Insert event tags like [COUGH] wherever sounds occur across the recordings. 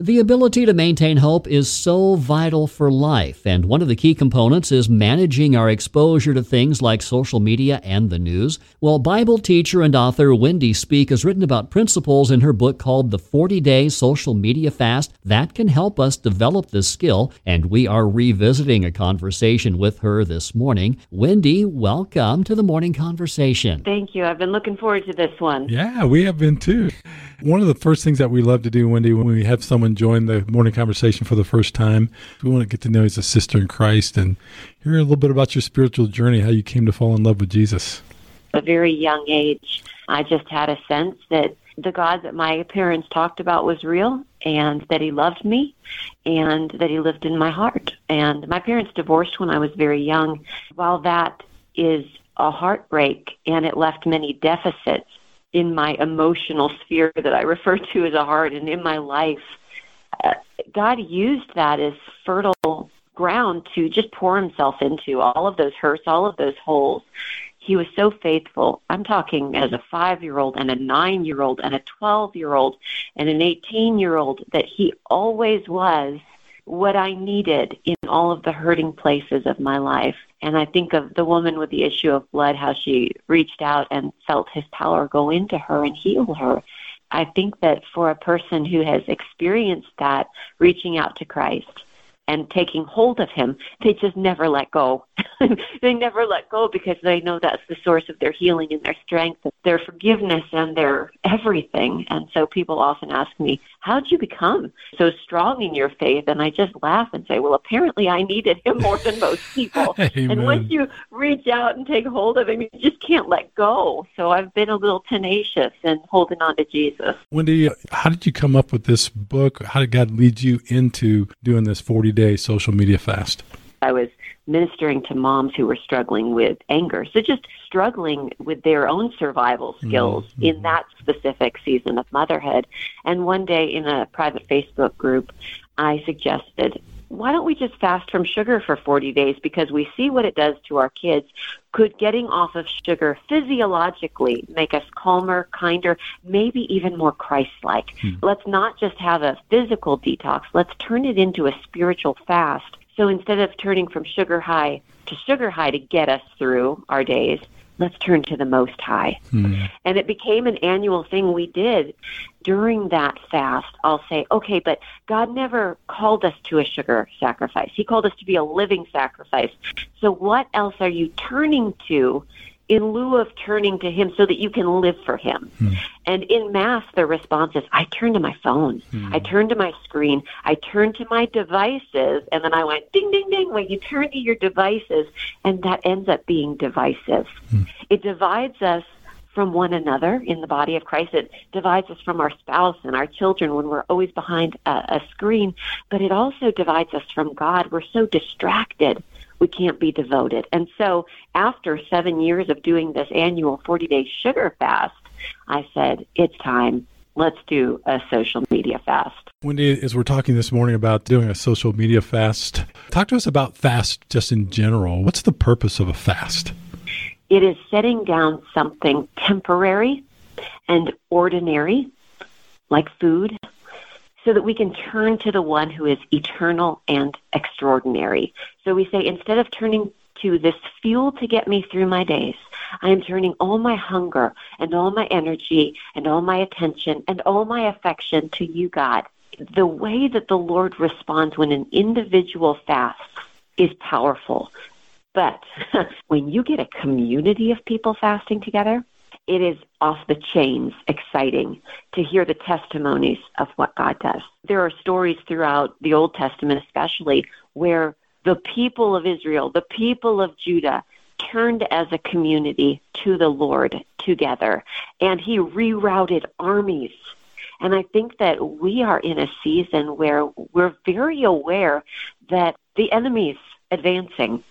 The ability to maintain hope is so vital for life, and one of the key components is managing our exposure to things like social media and the news. Well, Bible teacher and author Wendy Speake has written about principles in her book called The 40 Day Social Media Fast that can help us develop this skill, and we are revisiting a conversation with her this morning. Wendy, welcome to the morning conversation. Thank you. I've been looking forward to this one. Yeah, we have been too. One of the first things that we love to do, Wendy, when we have someone join the morning conversation for the first time, we want to get to know as a sister in Christ and hear a little bit about your spiritual journey, how you came to fall in love with Jesus. A very young age, I just had a sense that the God that my parents talked about was real and that he loved me and that he lived in my heart. And my parents divorced when I was very young. While that is a heartbreak and it left many deficits, in my emotional sphere that I refer to as a heart and in my life, uh, God used that as fertile ground to just pour himself into all of those hurts, all of those holes. He was so faithful. I'm talking as a five year old and a nine year old and a 12 year old and an 18 year old that he always was what I needed in all of the hurting places of my life. And I think of the woman with the issue of blood, how she reached out and felt his power go into her and heal her. I think that for a person who has experienced that, reaching out to Christ and taking hold of him, they just never let go. [LAUGHS] they never let go because they know that's the source of their healing and their strength, their forgiveness and their everything. And so people often ask me, how did you become so strong in your faith? And I just laugh and say, well, apparently I needed him more than most people. [LAUGHS] and once you reach out and take hold of him, you just can't let go. So I've been a little tenacious in holding on to Jesus. Wendy, how did you come up with this book? How did God lead you into doing this 40 day social media fast? I was ministering to moms who were struggling with anger. So just struggling with their own survival skills mm-hmm. in that specific season of motherhood. And one day in a private Facebook group, I suggested, why don't we just fast from sugar for 40 days because we see what it does to our kids. Could getting off of sugar physiologically make us calmer, kinder, maybe even more Christ like? Hmm. Let's not just have a physical detox, let's turn it into a spiritual fast so instead of turning from sugar high to sugar high to get us through our days, let's turn to the most high. Hmm. And it became an annual thing we did during that fast. I'll say, okay, but God never called us to a sugar sacrifice. He called us to be a living sacrifice. So what else are you turning to in lieu of turning to him so that you can live for him. Hmm. And in mass, the response is, I turn to my phone. Hmm. I turn to my screen. I turn to my devices. And then I went, ding, ding, ding, when you turn to your devices. And that ends up being divisive. Hmm. It divides us from one another in the body of Christ. It divides us from our spouse and our children when we're always behind a, a screen. But it also divides us from God. We're so distracted we can't be devoted. And so after seven years of doing this annual 40 day sugar fast, I said, it's time. Let's do a social media fast. Wendy, as we're talking this morning about doing a social media fast, talk to us about fast just in general. What's the purpose of a fast? It is setting down something temporary and ordinary, like food, so that we can turn to the one who is eternal and extraordinary. So we say, instead of turning to this fuel to get me through my days, I am turning all my hunger and all my energy and all my attention and all my affection to you, God. The way that the Lord responds when an individual fasts is powerful. But [LAUGHS] when you get a community of people fasting together, it is off the chains exciting to hear the testimonies of what God does. There are stories throughout the Old Testament, especially, where the people of Israel, the people of Judah, turned as a community to the Lord together, and He rerouted armies. And I think that we are in a season where we're very aware that the enemy's advancing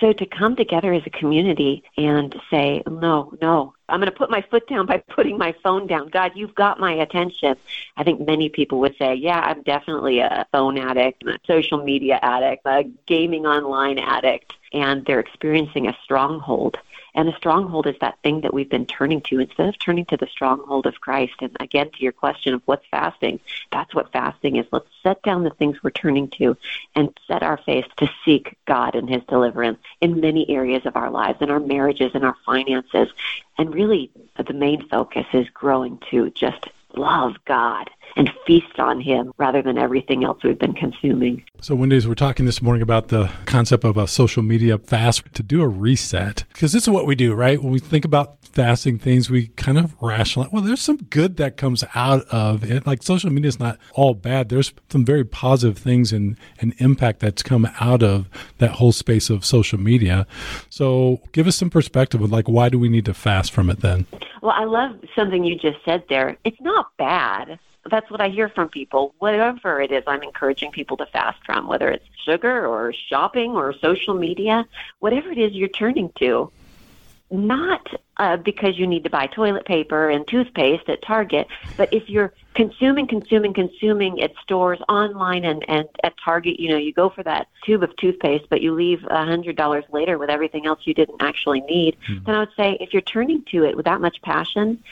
so to come together as a community and say, no, no, I'm going to put my foot down by [LAUGHS] putting my phone down. God, you've got my attention. I think many people would say, yeah, I'm definitely a phone addict, a social media addict, a gaming online addict, and they're experiencing a stronghold. And a stronghold is that thing that we've been turning to instead of turning to the stronghold of Christ. And again, to your question of what's fasting, that's what fasting is. Let's set down the things we're turning to and set our face to seek God and His deliverance in many areas of our lives, in our marriages, in our finances. And really, the main focus is growing to just love God and feast on Him rather than everything else we've been consuming. So, Wendy's, we're talking this morning about the concept of a social media fast to do a reset because this is what we do, right? When we think about fasting things, we kind of rationalize, well, there's some good that comes out of it. Like social media is not all bad. There's some very positive things and, and impact that's come out of that whole space of social media. So, give us some perspective of like, why do we need to fast from it then? Well, I love something you just said there. It's not bad that's what I hear from people. Whatever it is, I'm encouraging people to fast from, whether it's sugar or shopping or social media, whatever it is you're turning to. Not uh, because you need to buy toilet paper and toothpaste at Target, but if you're consuming, consuming, consuming at stores, online, and, and at Target, you know, you go for that tube of toothpaste, but you leave a $100 later with everything else you didn't actually need, mm-hmm. then I would say if you're turning to it with that much passion,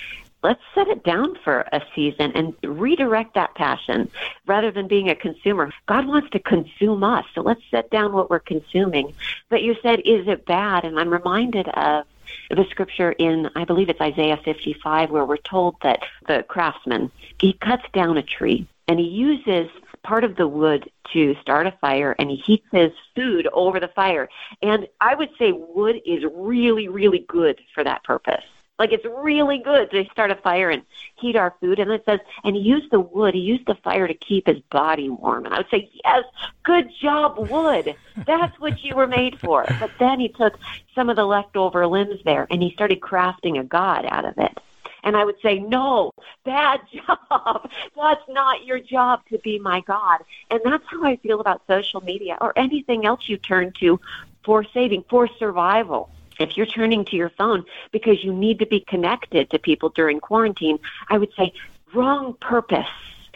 let's set it down for a season and redirect that passion rather than being a consumer. God wants to consume us, so let's set down what we're consuming. But you said, is it bad? And I'm reminded of the scripture in, I believe it's Isaiah 55, where we're told that the craftsman, he cuts down a tree and he uses part of the wood to start a fire and he heats his food over the fire. And I would say wood is really, really good for that purpose. Like it's really good to start a fire and heat our food. And it says, and he used the wood, he used the fire to keep his body warm. And I would say, yes, good job, wood. That's what you were made for. But then he took some of the leftover limbs there and he started crafting a god out of it. And I would say, no, bad [LAUGHS] job. That's not your job to be my God. And that's how I feel about social media or anything else you turn to for saving, for survival if you're turning to your phone because you need to be connected to people during quarantine, I would say wrong purpose.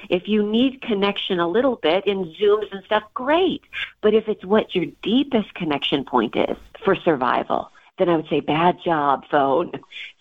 If you need connection a little bit in Zooms and stuff, great. But if it's what your deepest connection point is for survival, then I would say bad job, phone.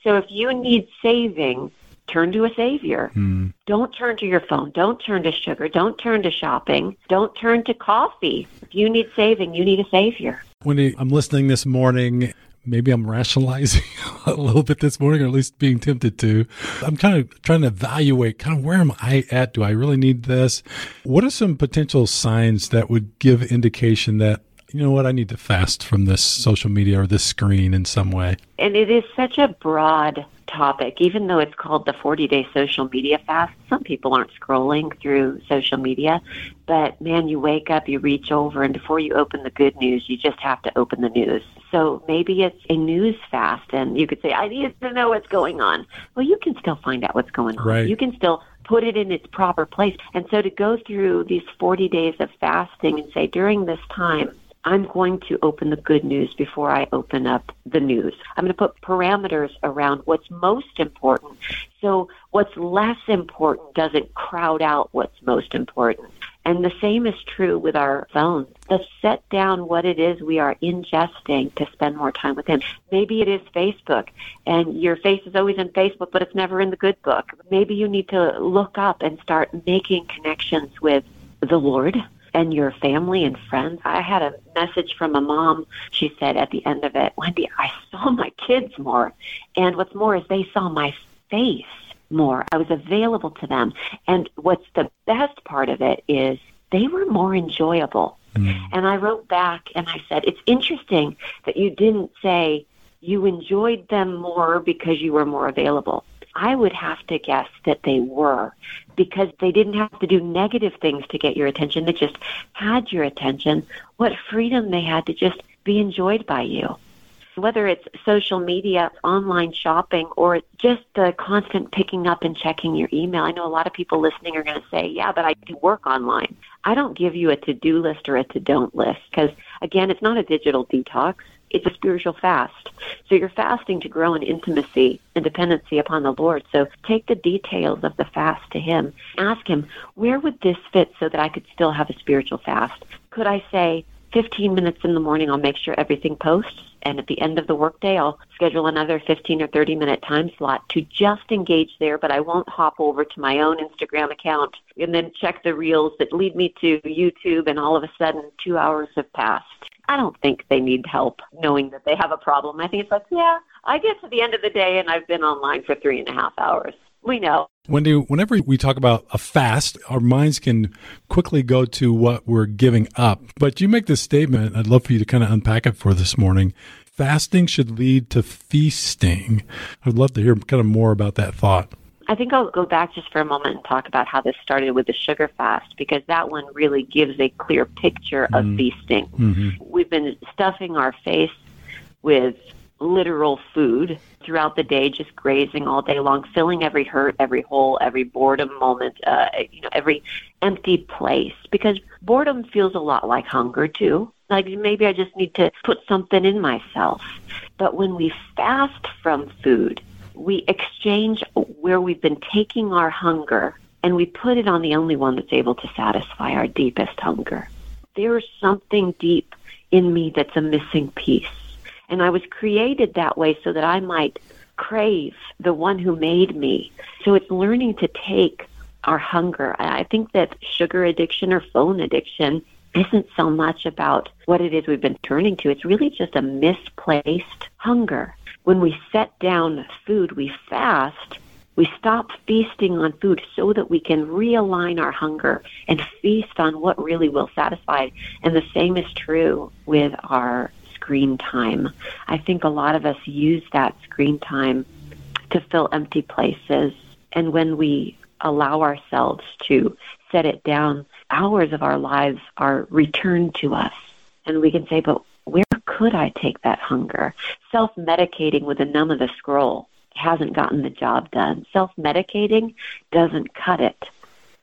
So if you need saving, turn to a savior. Mm. Don't turn to your phone. Don't turn to sugar. Don't turn to shopping. Don't turn to coffee. If you need saving, you need a savior. Wendy, I'm listening this morning maybe I'm rationalizing [LAUGHS] a little bit this morning, or at least being tempted to. I'm kind of trying to evaluate kind of where am I at? Do I really need this? What are some potential signs that would give indication that you know what, I need to fast from this social media or this screen in some way? And it is such a broad topic, even though it's called the 40 day social media fast. Some people aren't scrolling through social media, but man, you wake up, you reach over, and before you open the good news, you just have to open the news. So maybe it's a news fast, and you could say, I need to know what's going on. Well, you can still find out what's going on. Right. You can still put it in its proper place. And so to go through these 40 days of fasting and say, during this time, I'm going to open the good news before I open up the news. I'm going to put parameters around what's most important. So what's less important doesn't crowd out what's most important. And the same is true with our phones. Let's set down what it is we are ingesting to spend more time with Him. Maybe it is Facebook, and your face is always in Facebook, but it's never in the good book. Maybe you need to look up and start making connections with the Lord and your family and friends. I had a message from a mom. She said at the end of it, Wendy, I saw my kids more. And what's more is they saw my face more. I was available to them. And what's the best part of it is they were more enjoyable. Mm. And I wrote back and I said, It's interesting that you didn't say you enjoyed them more because you were more available. I would have to guess that they were because they didn't have to do negative things to get your attention. They just had your attention. What freedom they had to just be enjoyed by you. Whether it's social media, online shopping, or just the constant picking up and checking your email. I know a lot of people listening are going to say, yeah, but I do work online. I don't give you a to do list or a to don't list because, again, it's not a digital detox it's a spiritual fast. So you're fasting to grow in intimacy and dependency upon the Lord. So take the details of the fast to Him. Ask Him, where would this fit so that I could still have a spiritual fast? Could I say, 15 minutes in the morning, I'll make sure everything posts. And at the end of the workday, I'll schedule another 15 or 30 minute time slot to just engage there, but I won't hop over to my own Instagram account and then check the reels that lead me to YouTube, and all of a sudden, two hours have passed. I don't think they need help knowing that they have a problem. I think it's like, yeah, I get to the end of the day and I've been online for three and a half hours. We know. Wendy, whenever we talk about a fast, our minds can quickly go to what we're giving up. But you make this statement, I'd love for you to kind of unpack it for this morning. Fasting should lead to feasting. I'd love to hear kind of more about that thought. I think I'll go back just for a moment and talk about how this started with the sugar fast because that one really gives a clear picture of mm. feasting. Mm-hmm. We've been stuffing our face with literal food throughout the day, just grazing all day long, filling every hurt, every hole, every boredom moment, uh, you know, every empty place. Because boredom feels a lot like hunger too. Like maybe I just need to put something in myself. But when we fast from food, we exchange where we've been taking our hunger and we put it on the only one that's able to satisfy our deepest hunger. There's something deep in me that's a missing piece. And I was created that way so that I might crave the one who made me. So it's learning to take our hunger. I think that sugar addiction or phone addiction isn't so much about what it is we've been turning to. It's really just a misplaced hunger when we set down food, we fast, we stop feasting on food so that we can realign our hunger and feast on what really will satisfy. And the same is true with our screen time. I think a lot of us use that screen time to fill empty places. And when we allow ourselves to set it down, hours of our lives are returned to us. And we can say, but could I take that hunger? Self medicating with a numb of the scroll hasn't gotten the job done. Self medicating doesn't cut it.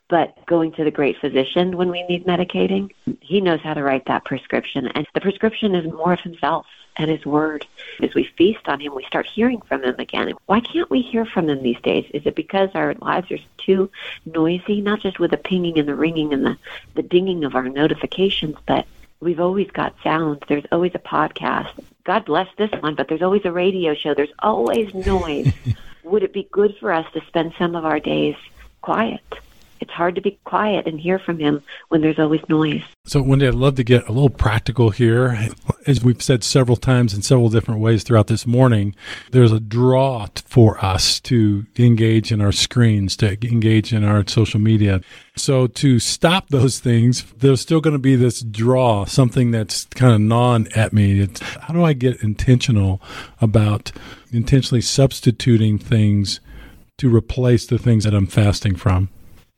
But going to the great physician when we need medicating, he knows how to write that prescription. And the prescription is more of himself and his word. As we feast on him, we start hearing from him again. Why can't we hear from him these days? Is it because our lives are too noisy, not just with the pinging and the ringing and the, the dinging of our notifications, but We've always got sound. There's always a podcast. God bless this one, but there's always a radio show. There's always noise. [LAUGHS] Would it be good for us to spend some of our days quiet? It's hard to be quiet and hear from him when there's always noise. So, Wendy, I'd love to get a little practical here. As we've said several times in several different ways throughout this morning, there's a draw for us to engage in our screens, to engage in our social media. So, to stop those things, there's still going to be this draw, something that's kind of gnawing at me. It's, how do I get intentional about intentionally substituting things to replace the things that I'm fasting from?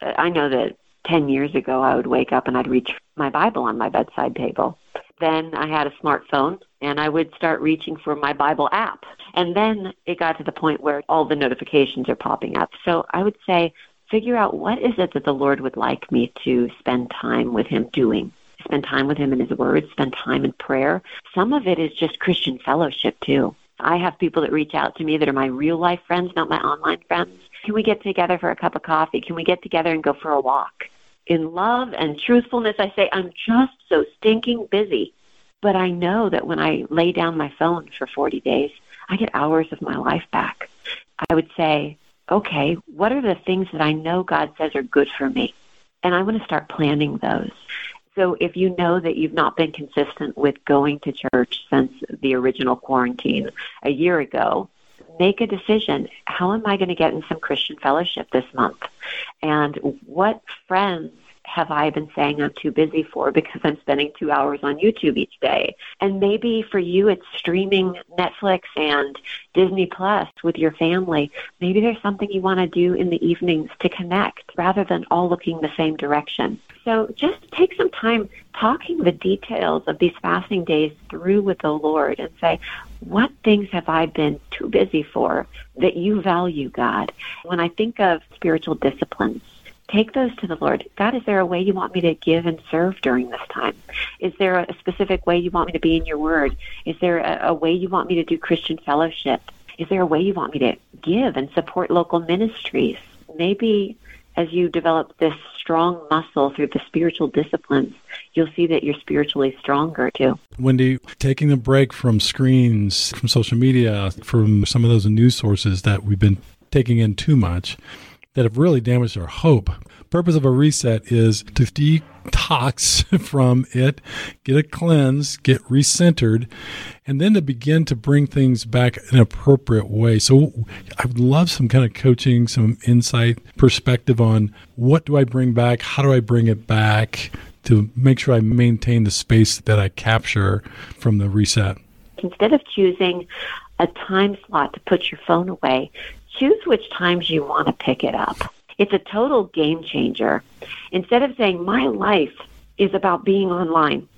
I know that 10 years ago I would wake up and I'd reach my Bible on my bedside table. Then I had a smartphone and I would start reaching for my Bible app. And then it got to the point where all the notifications are popping up. So I would say, figure out what is it that the Lord would like me to spend time with Him doing. Spend time with Him in His Word, spend time in prayer. Some of it is just Christian fellowship, too. I have people that reach out to me that are my real life friends, not my online friends. Can we get together for a cup of coffee? Can we get together and go for a walk? In love and truthfulness, I say, I'm just so stinking busy. But I know that when I lay down my phone for 40 days, I get hours of my life back. I would say, okay, what are the things that I know God says are good for me? And I want to start planning those. So if you know that you've not been consistent with going to church since the original quarantine a year ago, make a decision. How am I going to get in some Christian fellowship this month? And what friends have I been saying I'm too busy for because I'm spending two hours on YouTube each day? And maybe for you, it's streaming Netflix and Disney Plus with your family. Maybe there's something you want to do in the evenings to connect rather than all looking the same direction. So just take some time talking the details of these fasting days through with the Lord and say, what things have I been too busy for that you value, God? When I think of spiritual disciplines, take those to the Lord. God, is there a way you want me to give and serve during this time? Is there a specific way you want me to be in your word? Is there a, a way you want me to do Christian fellowship? Is there a way you want me to give and support local ministries? Maybe as you develop this strong muscle through the spiritual disciplines, you'll see that you're spiritually stronger too. Wendy, taking a break from screens, from social media, from some of those news sources that we've been taking in too much that have really damaged our hope. Purpose of a reset is to detox [LAUGHS] from it, get a cleanse, get recentered, and then to begin to bring things back in an appropriate way. So I would love some kind of coaching, some insight, perspective on what do I bring back? How do I bring it back to make sure I maintain the space that I capture from the reset? Instead of choosing a time slot to put your phone away, choose which times you want to pick it up. It's a total game changer. Instead of saying, my life is about being online,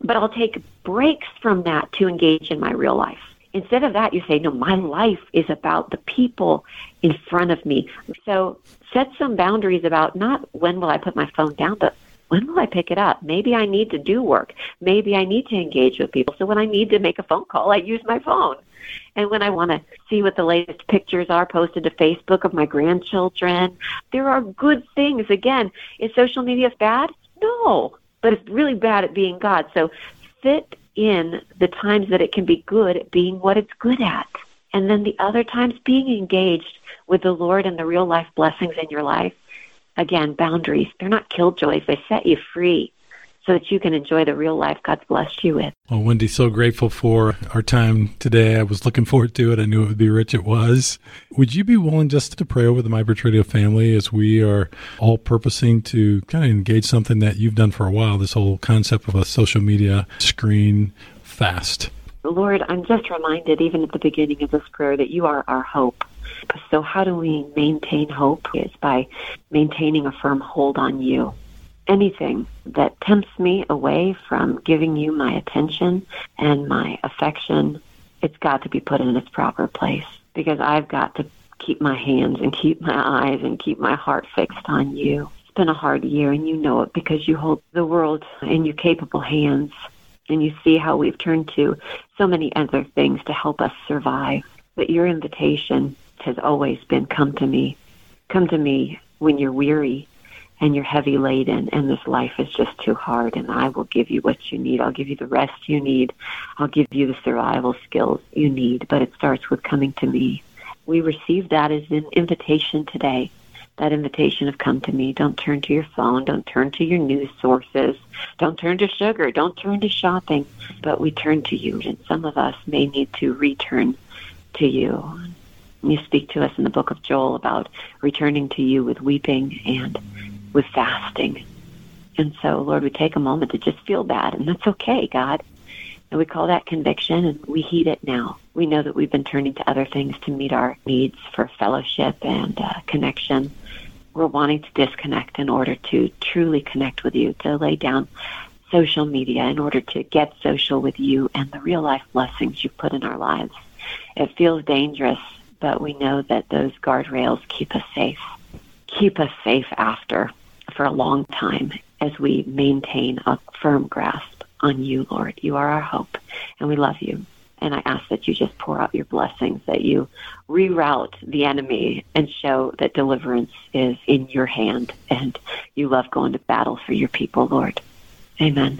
but I'll take breaks from that to engage in my real life. Instead of that, you say, no, my life is about the people in front of me. So set some boundaries about not when will I put my phone down, but when will I pick it up? Maybe I need to do work. Maybe I need to engage with people. So when I need to make a phone call, I use my phone. And when I want to see what the latest pictures are posted to Facebook of my grandchildren, there are good things. Again, is social media bad? No, but it's really bad at being God. So fit in the times that it can be good at being what it's good at. And then the other times being engaged with the Lord and the real life blessings in your life. Again, boundaries. They're not killjoys. They set you free so that you can enjoy the real life God's blessed you with. Well, Wendy, so grateful for our time today. I was looking forward to it. I knew it would be rich. It was. Would you be willing just to pray over the MyBridge Radio family as we are all purposing to kind of engage something that you've done for a while, this whole concept of a social media screen fast? Lord, I'm just reminded, even at the beginning of this prayer, that you are our hope. So, how do we maintain hope? Is by maintaining a firm hold on you anything that tempts me away from giving you my attention and my affection, it's got to be put in its proper place because I've got to keep my hands and keep my eyes and keep my heart fixed on you. It's been a hard year and you know it because you hold the world in your capable hands and you see how we've turned to so many other things to help us survive. But your invitation has always been come to me. Come to me when you're weary and you're heavy laden and this life is just too hard and I will give you what you need. I'll give you the rest you need. I'll give you the survival skills you need, but it starts with coming to me. We receive that as an invitation today. That invitation of come to me. Don't turn to your phone. Don't turn to your news sources. Don't turn to sugar. Don't turn to shopping. But we turn to you. And some of us may need to return to you. You speak to us in the book of Joel about returning to you with weeping and with fasting. And so, Lord, we take a moment to just feel bad, and that's okay, God. And we call that conviction, and we heed it now. We know that we've been turning to other things to meet our needs for fellowship and uh, connection. We're wanting to disconnect in order to truly connect with you, to lay down social media in order to get social with you and the real life blessings you put in our lives. It feels dangerous, but we know that those guardrails keep us safe, keep us safe after for a long time as we maintain a firm grasp on you, Lord. You are our hope, and we love you. And I ask that you just pour out your blessings, that you reroute the enemy and show that deliverance is in your hand and you love going to battle for your people, Lord. Amen.